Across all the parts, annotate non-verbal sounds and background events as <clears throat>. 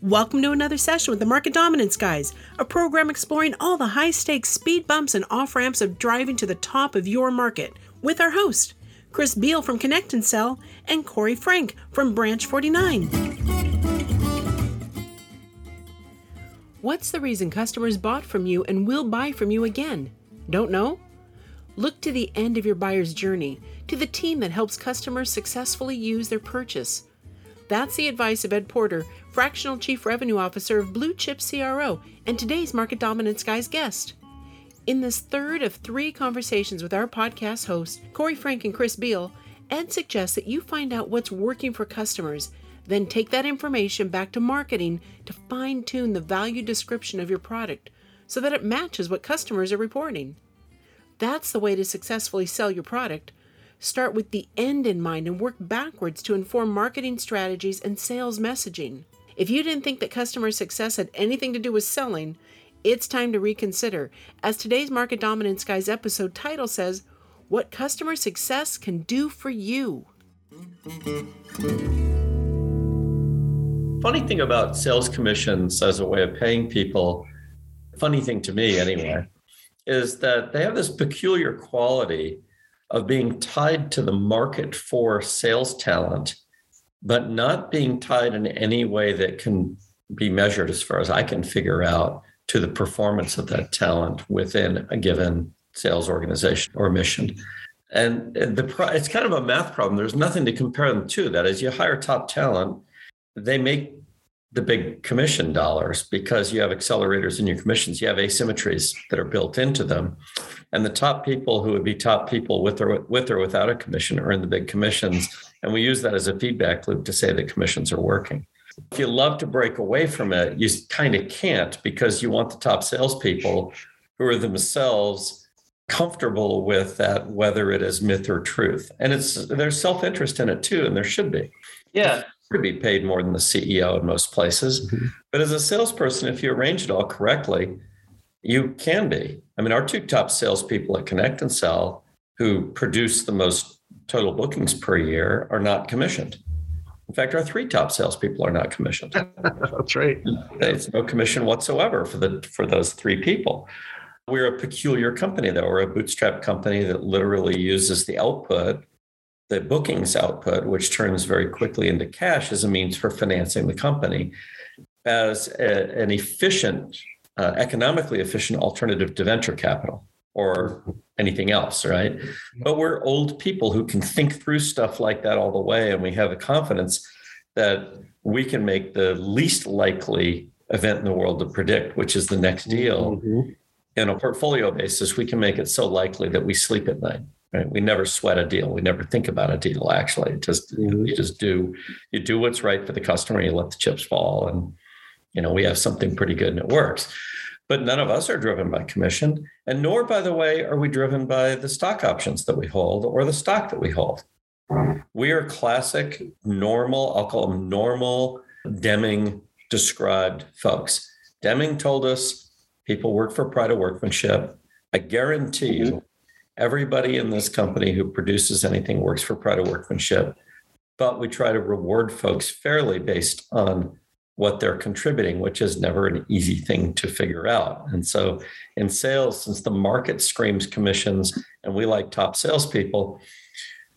Welcome to another session with the Market Dominance Guys, a program exploring all the high stakes speed bumps and off ramps of driving to the top of your market with our host, Chris Beall from Connect and Sell, and Corey Frank from Branch 49. What's the reason customers bought from you and will buy from you again? Don't know? Look to the end of your buyer's journey, to the team that helps customers successfully use their purchase. That's the advice of Ed Porter, Fractional Chief Revenue Officer of Blue Chip CRO, and today's Market Dominance Guy's guest. In this third of three conversations with our podcast hosts, Corey Frank and Chris Beall, Ed suggests that you find out what's working for customers, then take that information back to marketing to fine tune the value description of your product so that it matches what customers are reporting. That's the way to successfully sell your product Start with the end in mind and work backwards to inform marketing strategies and sales messaging. If you didn't think that customer success had anything to do with selling, it's time to reconsider, as today's Market Dominance Guys episode title says, What Customer Success Can Do for You. Funny thing about sales commissions as a way of paying people, funny thing to me anyway, is that they have this peculiar quality of being tied to the market for sales talent, but not being tied in any way that can be measured as far as I can figure out to the performance of that talent within a given sales organization or mission. And the it's kind of a math problem. There's nothing to compare them to. That is, you hire top talent, they make the big commission dollars because you have accelerators in your commissions. You have asymmetries that are built into them. And the top people who would be top people with or with or without a commission earn the big commissions. And we use that as a feedback loop to say that commissions are working. If you love to break away from it, you kind of can't because you want the top salespeople who are themselves comfortable with that, whether it is myth or truth. And it's there's self-interest in it too, and there should be. Yeah to be paid more than the CEO in most places. Mm-hmm. But as a salesperson, if you arrange it all correctly, you can be. I mean, our two top salespeople at Connect and Sell, who produce the most total bookings per year, are not commissioned. In fact, our three top salespeople are not commissioned. <laughs> That's right. There's no commission whatsoever for the for those three people. We're a peculiar company, though. We're a bootstrap company that literally uses the output the bookings output, which turns very quickly into cash as a means for financing the company, as a, an efficient, uh, economically efficient alternative to venture capital or anything else, right? But we're old people who can think through stuff like that all the way, and we have the confidence that we can make the least likely event in the world to predict, which is the next deal. Mm-hmm. In a portfolio basis, we can make it so likely that we sleep at night. Right? We never sweat a deal. We never think about a deal. Actually, just mm-hmm. you just do you do what's right for the customer. You let the chips fall, and you know we have something pretty good and it works. But none of us are driven by commission, and nor, by the way, are we driven by the stock options that we hold or the stock that we hold. We are classic, normal. I'll call them normal Deming described folks. Deming told us people work for pride of workmanship. I guarantee you, mm-hmm. Everybody in this company who produces anything works for pride of workmanship, but we try to reward folks fairly based on what they're contributing, which is never an easy thing to figure out. And so in sales, since the market screams commissions and we like top salespeople,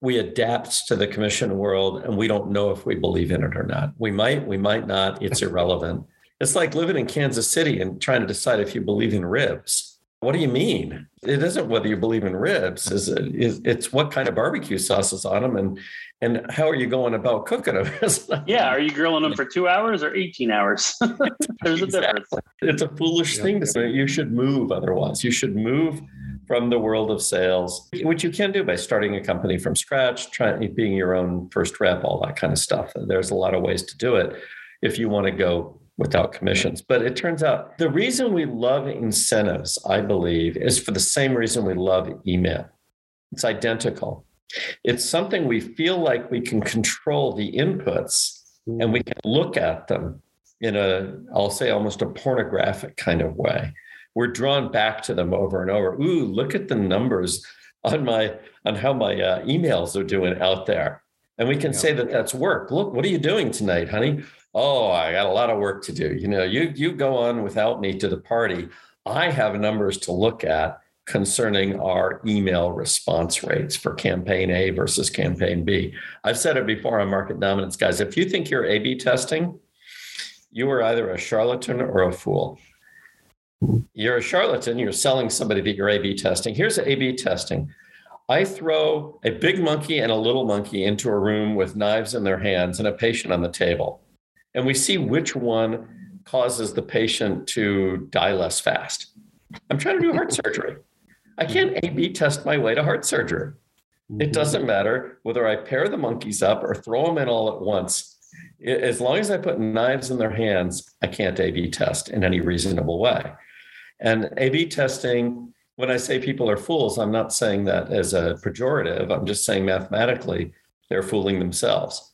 we adapt to the commission world and we don't know if we believe in it or not. We might, we might not. It's irrelevant. It's like living in Kansas City and trying to decide if you believe in ribs. What do you mean? It isn't whether you believe in ribs. Is it? Is, it's what kind of barbecue sauce is on them, and and how are you going about cooking them? <laughs> yeah, are you grilling them for two hours or eighteen hours? <laughs> There's a difference. It's a foolish yeah. thing to say. You should move otherwise. You should move from the world of sales, which you can do by starting a company from scratch, trying being your own first rep, all that kind of stuff. There's a lot of ways to do it if you want to go without commissions. But it turns out the reason we love incentives, I believe, is for the same reason we love email. It's identical. It's something we feel like we can control the inputs and we can look at them in a, I'll say almost a pornographic kind of way. We're drawn back to them over and over. Ooh, look at the numbers on my on how my uh, emails are doing out there, and we can yeah. say that that's work. Look, what are you doing tonight, honey? Oh, I got a lot of work to do. You know, you you go on without me to the party. I have numbers to look at concerning our email response rates for campaign A versus campaign B. I've said it before on market dominance, guys. If you think you're A B testing, you are either a charlatan or a fool. You're a charlatan, you're selling somebody that you're A B testing. Here's A B testing. I throw a big monkey and a little monkey into a room with knives in their hands and a patient on the table. And we see which one causes the patient to die less fast. I'm trying to do heart <laughs> surgery. I can't A B test my way to heart surgery. Mm-hmm. It doesn't matter whether I pair the monkeys up or throw them in all at once. As long as I put knives in their hands, I can't A B test in any reasonable way. And A B testing, when I say people are fools, I'm not saying that as a pejorative. I'm just saying mathematically, they're fooling themselves.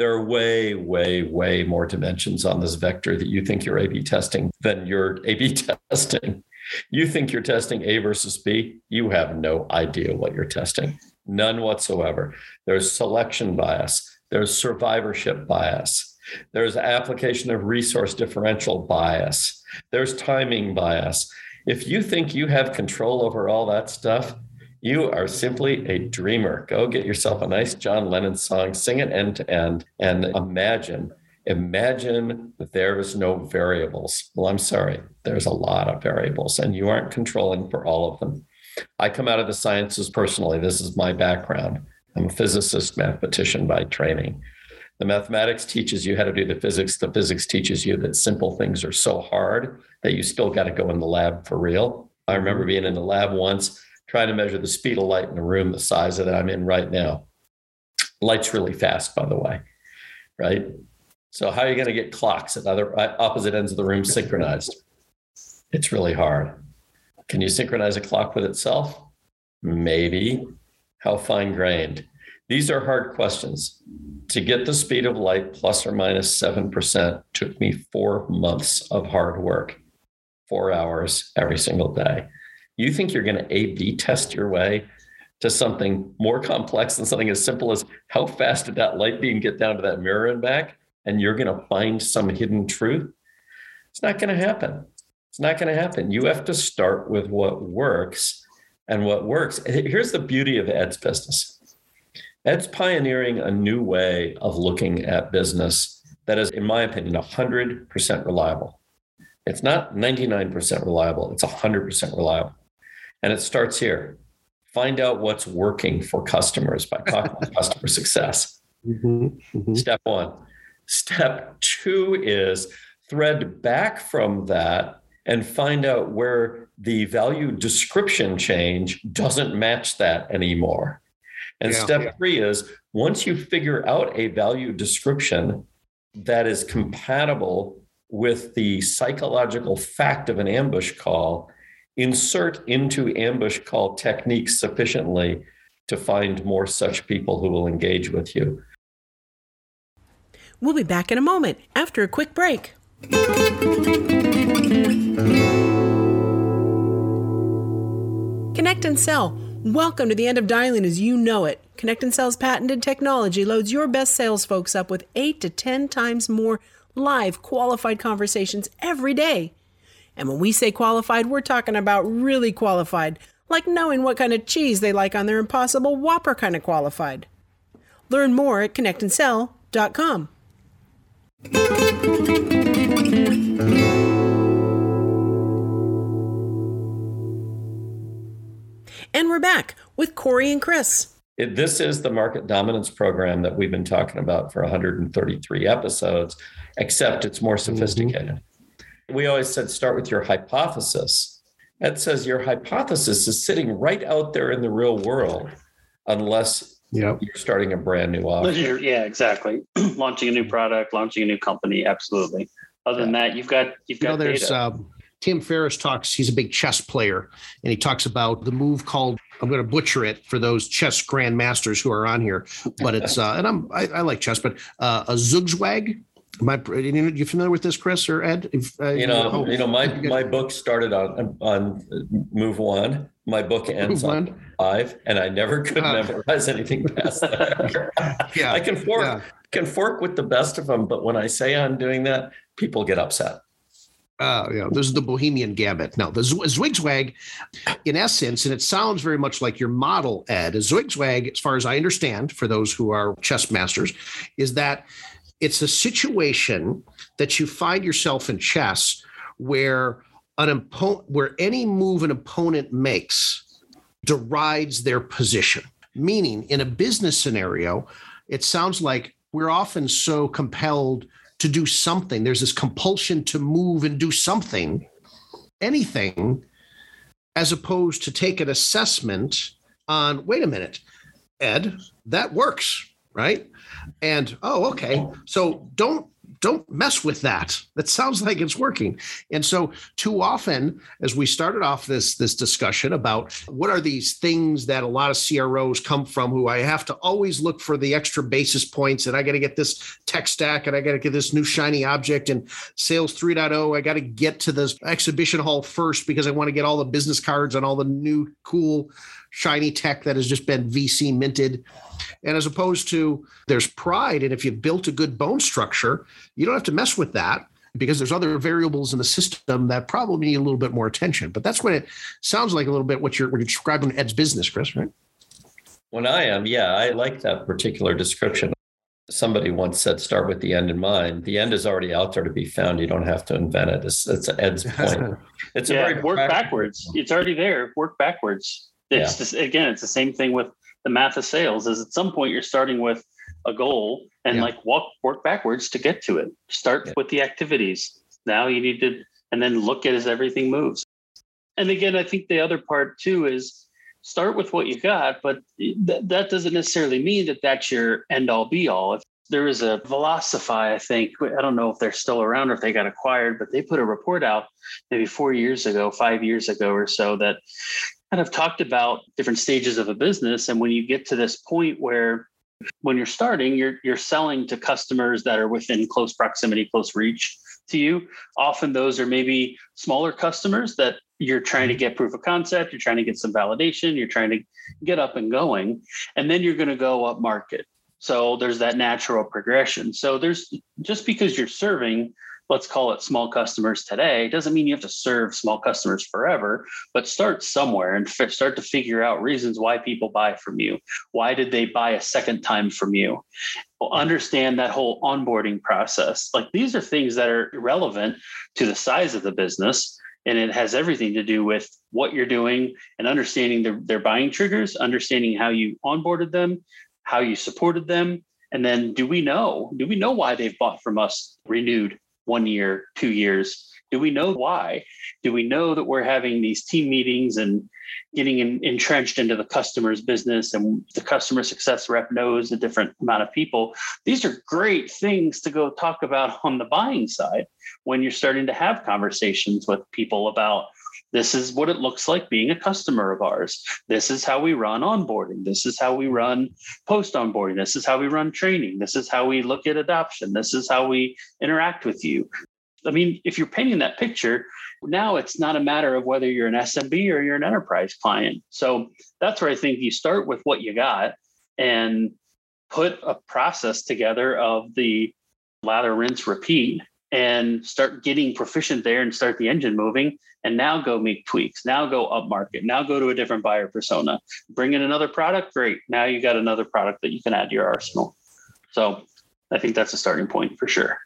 There are way, way, way more dimensions on this vector that you think you're A B testing than you're A B <laughs> testing. You think you're testing A versus B, you have no idea what you're testing, none whatsoever. There's selection bias, there's survivorship bias, there's application of resource differential bias, there's timing bias. If you think you have control over all that stuff, you are simply a dreamer. Go get yourself a nice John Lennon song, sing it end to end, and imagine Imagine that there is no variables. Well, I'm sorry, there's a lot of variables, and you aren't controlling for all of them. I come out of the sciences personally. This is my background. I'm a physicist, mathematician by training. The mathematics teaches you how to do the physics. The physics teaches you that simple things are so hard that you still got to go in the lab for real. I remember being in the lab once trying to measure the speed of light in a room the size of that I'm in right now. Light's really fast, by the way, right? So how are you going to get clocks at other opposite ends of the room synchronized? It's really hard. Can you synchronize a clock with itself? Maybe. How fine grained? These are hard questions. To get the speed of light plus or minus 7% took me four months of hard work, four hours every single day. You think you're going to A B test your way to something more complex than something as simple as how fast did that light beam get down to that mirror and back? and you're going to find some hidden truth, it's not going to happen. It's not going to happen. You have to start with what works. And what works, here's the beauty of Ed's business Ed's pioneering a new way of looking at business that is, in my opinion, 100% reliable. It's not 99% reliable, it's 100% reliable. And it starts here. Find out what's working for customers by talking about <laughs> customer success. Mm-hmm, mm-hmm. Step one. Step two is thread back from that and find out where the value description change doesn't match that anymore. And yeah, step yeah. three is once you figure out a value description that is compatible with the psychological fact of an ambush call, insert into ambush call techniques sufficiently to find more such people who will engage with you. We'll be back in a moment after a quick break. Connect and Sell. Welcome to the end of dialing as you know it. Connect and Sell's patented technology loads your best sales folks up with 8 to 10 times more live qualified conversations every day. And when we say qualified, we're talking about really qualified, like knowing what kind of cheese they like on their impossible whopper kind of qualified. Learn more at connectandsell.com. And we're back with Corey and Chris. It, this is the market dominance program that we've been talking about for 133 episodes, except it's more mm-hmm. sophisticated. Mm-hmm. We always said start with your hypothesis. That says your hypothesis is sitting right out there in the real world, unless yeah. You're starting a brand new offer. Yeah, exactly. <clears throat> launching a new product, launching a new company. Absolutely. Other than that, you've got you've got you know, there's data. Uh, Tim Ferriss talks. He's a big chess player, and he talks about the move called. I'm going to butcher it for those chess grandmasters who are on here, but it's uh, and I'm I, I like chess, but uh, a Am I, you familiar with this, Chris or Ed? If, uh, you know, you know, my my book started on on move one, My book ends Move on five, and I never could Ah. memorize anything past that. <laughs> Yeah. I can fork yeah. can fork with the best of them, but when I say I'm doing that, people get upset. Uh, yeah, this is the Bohemian Gambit. Now, the Zw- Zwigzwag, in essence, and it sounds very much like your model, Ed. A Zwigzwag, as far as I understand, for those who are chess masters, is that it's a situation that you find yourself in chess where an opponent, where any move an opponent makes derides their position. Meaning, in a business scenario, it sounds like we're often so compelled to do something. There's this compulsion to move and do something, anything, as opposed to take an assessment on, wait a minute, Ed, that works, right? And oh, okay. So don't don't mess with that. That sounds like it's working. And so too often, as we started off this this discussion about what are these things that a lot of CROs come from, who I have to always look for the extra basis points, and I got to get this tech stack, and I got to get this new shiny object, and sales 3.0. I got to get to this exhibition hall first because I want to get all the business cards and all the new cool shiny tech that has just been VC minted. And as opposed to there's pride, and if you've built a good bone structure, you don't have to mess with that because there's other variables in the system that probably need a little bit more attention. But that's what it sounds like a little bit what you're, what you're describing Ed's business, Chris, right? When I am, yeah, I like that particular description. Somebody once said, start with the end in mind. The end is already out there to be found. You don't have to invent it. It's, it's Ed's point. <laughs> It's a yeah, very work practical- backwards. It's already there. Work backwards. It's just, again, it's the same thing with the math of sales. Is at some point you're starting with a goal and Yeah. like walk work backwards to get to it. Start Yeah. with the activities. Now you need to, and then look at as everything moves. And again, I think the other part too is start with what you got, but th- that doesn't necessarily mean that that's your end all be all. If there is a Velocify, I think, I don't know if they're still around or if they got acquired, but they put a report out maybe four years ago, five years ago or so that kind of talked about different stages of a business. And when you get to this point where when you're starting, you're you're selling to customers that are within close proximity, close reach to you. Often those are maybe smaller customers that you're trying to get proof of concept, you're trying to get some validation, you're trying to get up and going, and then you're going to go up market. So there's that natural progression. So there's just because you're serving let's call it small customers today doesn't mean you have to serve small customers forever but start somewhere and f- start to figure out reasons why people buy from you. Why did they buy a second time from you? Well, understand that whole onboarding process. Like these are things that are relevant to the size of the business and it has everything to do with what you're doing and understanding their, their buying triggers understanding how you onboarded them how you supported them and then do we know do we know why they've bought from us renewed one year, two years? Do we know why? Do we know that we're having these team meetings and getting in, entrenched into the customer's business and the customer success rep knows a different amount of people? These are great things to go talk about on the buying side when you're starting to have conversations with people about this is what it looks like being a customer of ours. This is how we run onboarding. This is how we run post onboarding. This is how we run training. This is how we look at adoption. This is how we interact with you. I mean, if you're painting that picture, now it's not a matter of whether you're an SMB or you're an enterprise client. So that's where I think you start with what you got and put a process together of the lather, rinse, repeat and start getting proficient there and start the engine moving. And now go make tweaks. Now go up market now go to a different buyer persona. Bring in another product. Great. Now you got another product that you can add to your arsenal. So i think that's a starting point for sure.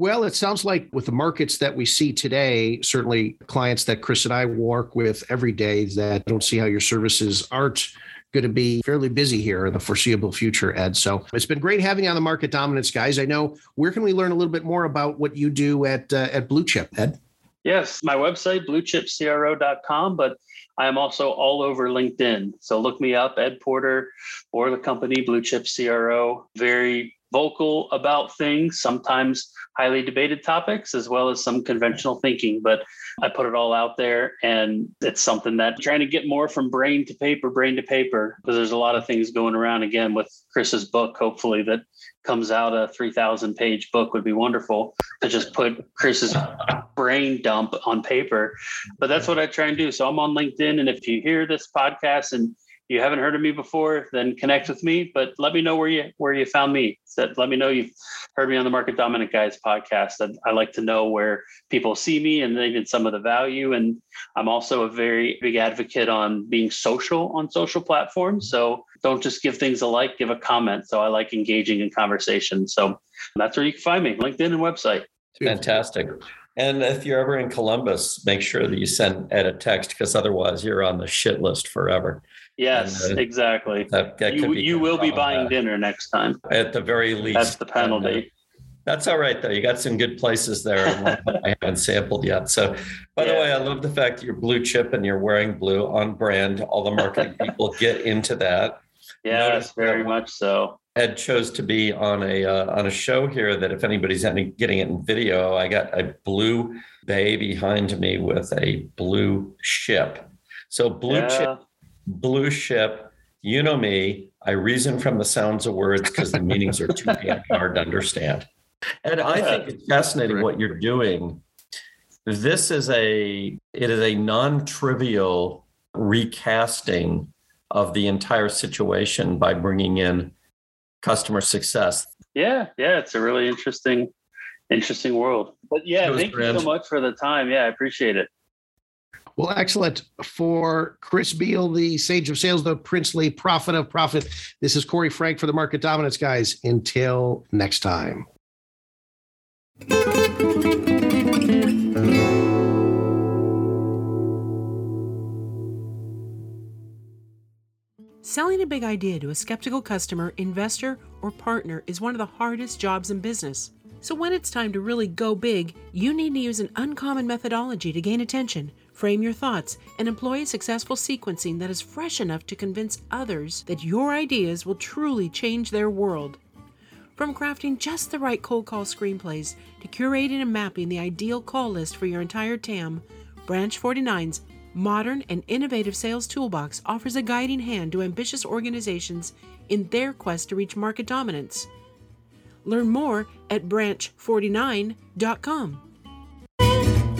Well, it sounds like with the markets that we see today, certainly clients that Chris and I work with every day, that don't see how your services aren't going to be fairly busy here in the foreseeable future, Ed. So it's been great having you on the market dominance, guys. I know where can we learn a little bit more about what you do at uh, at Blue Chip, Ed? yes my website bluechipcro.com but i am also all over linkedin so look me up ed porter or the company blue chip cro very vocal about things, sometimes highly debated topics, as well as some conventional thinking. But I put it all out there, and it's something that I'm trying to get more from brain to paper, brain to paper, because there's a lot of things going around again with Chris's book, hopefully, that comes out a 3,000 page book would be wonderful to just put Chris's brain dump on paper. But that's what I try and do. So I'm on LinkedIn. And if you hear this podcast and you haven't heard of me before, then connect with me. But let me know where you where you found me. So let me know you've heard me on the Market Dominant Guys podcast. I, I like to know where people see me and even some of the value. And I'm also a very big advocate on being social on social platforms. So don't just give things a like, give a comment. So I like engaging in conversation. So that's where you can find me, LinkedIn and website. Fantastic. And if you're ever in Columbus, make sure that you send Ed a text because otherwise you're on the shit list forever. Yes, uh, exactly. That, that You, you will be buying problematic. dinner next time. at the very least. That's the And, uh, penalty. That's all right, though. You got some good places there I haven't sampled yet. So, by the way, I love the fact that you're blue chip and you're wearing blue on brand. All the marketing <laughs> people get into that. Yes, notice very much so. Ed chose to be on a uh, on a show here that if anybody's any, getting it in video, I got a blue bay behind me with a blue ship. So blue chip, Yeah. Blue ship. You know me. I reason from the sounds of words because the meanings are too damn <laughs> hard to understand. And I think it's fascinating what you're doing. This is a it is a non-trivial recasting of the entire situation by bringing in customer success. Yeah, yeah, it's a really interesting, interesting world. But yeah, It was thank you so much for the time. Yeah, I appreciate it. Well, excellent. For Chris Beall, the sage of sales, the princely prophet of profit, this is Corey Frank for the Market Dominance Guys. Until next time. Selling a big idea to a skeptical customer, investor, or partner is one of the hardest jobs in business. So, when it's time to really go big, you need to use an uncommon methodology to gain attention, frame your thoughts, and employ a successful sequencing that is fresh enough to convince others that your ideas will truly change their world. From crafting just the right cold call screenplays to curating and mapping the ideal call list for your entire TAM, Branch 49's modern and innovative sales toolbox offers a guiding hand to ambitious organizations in their quest to reach market dominance. Learn more at branch49.com.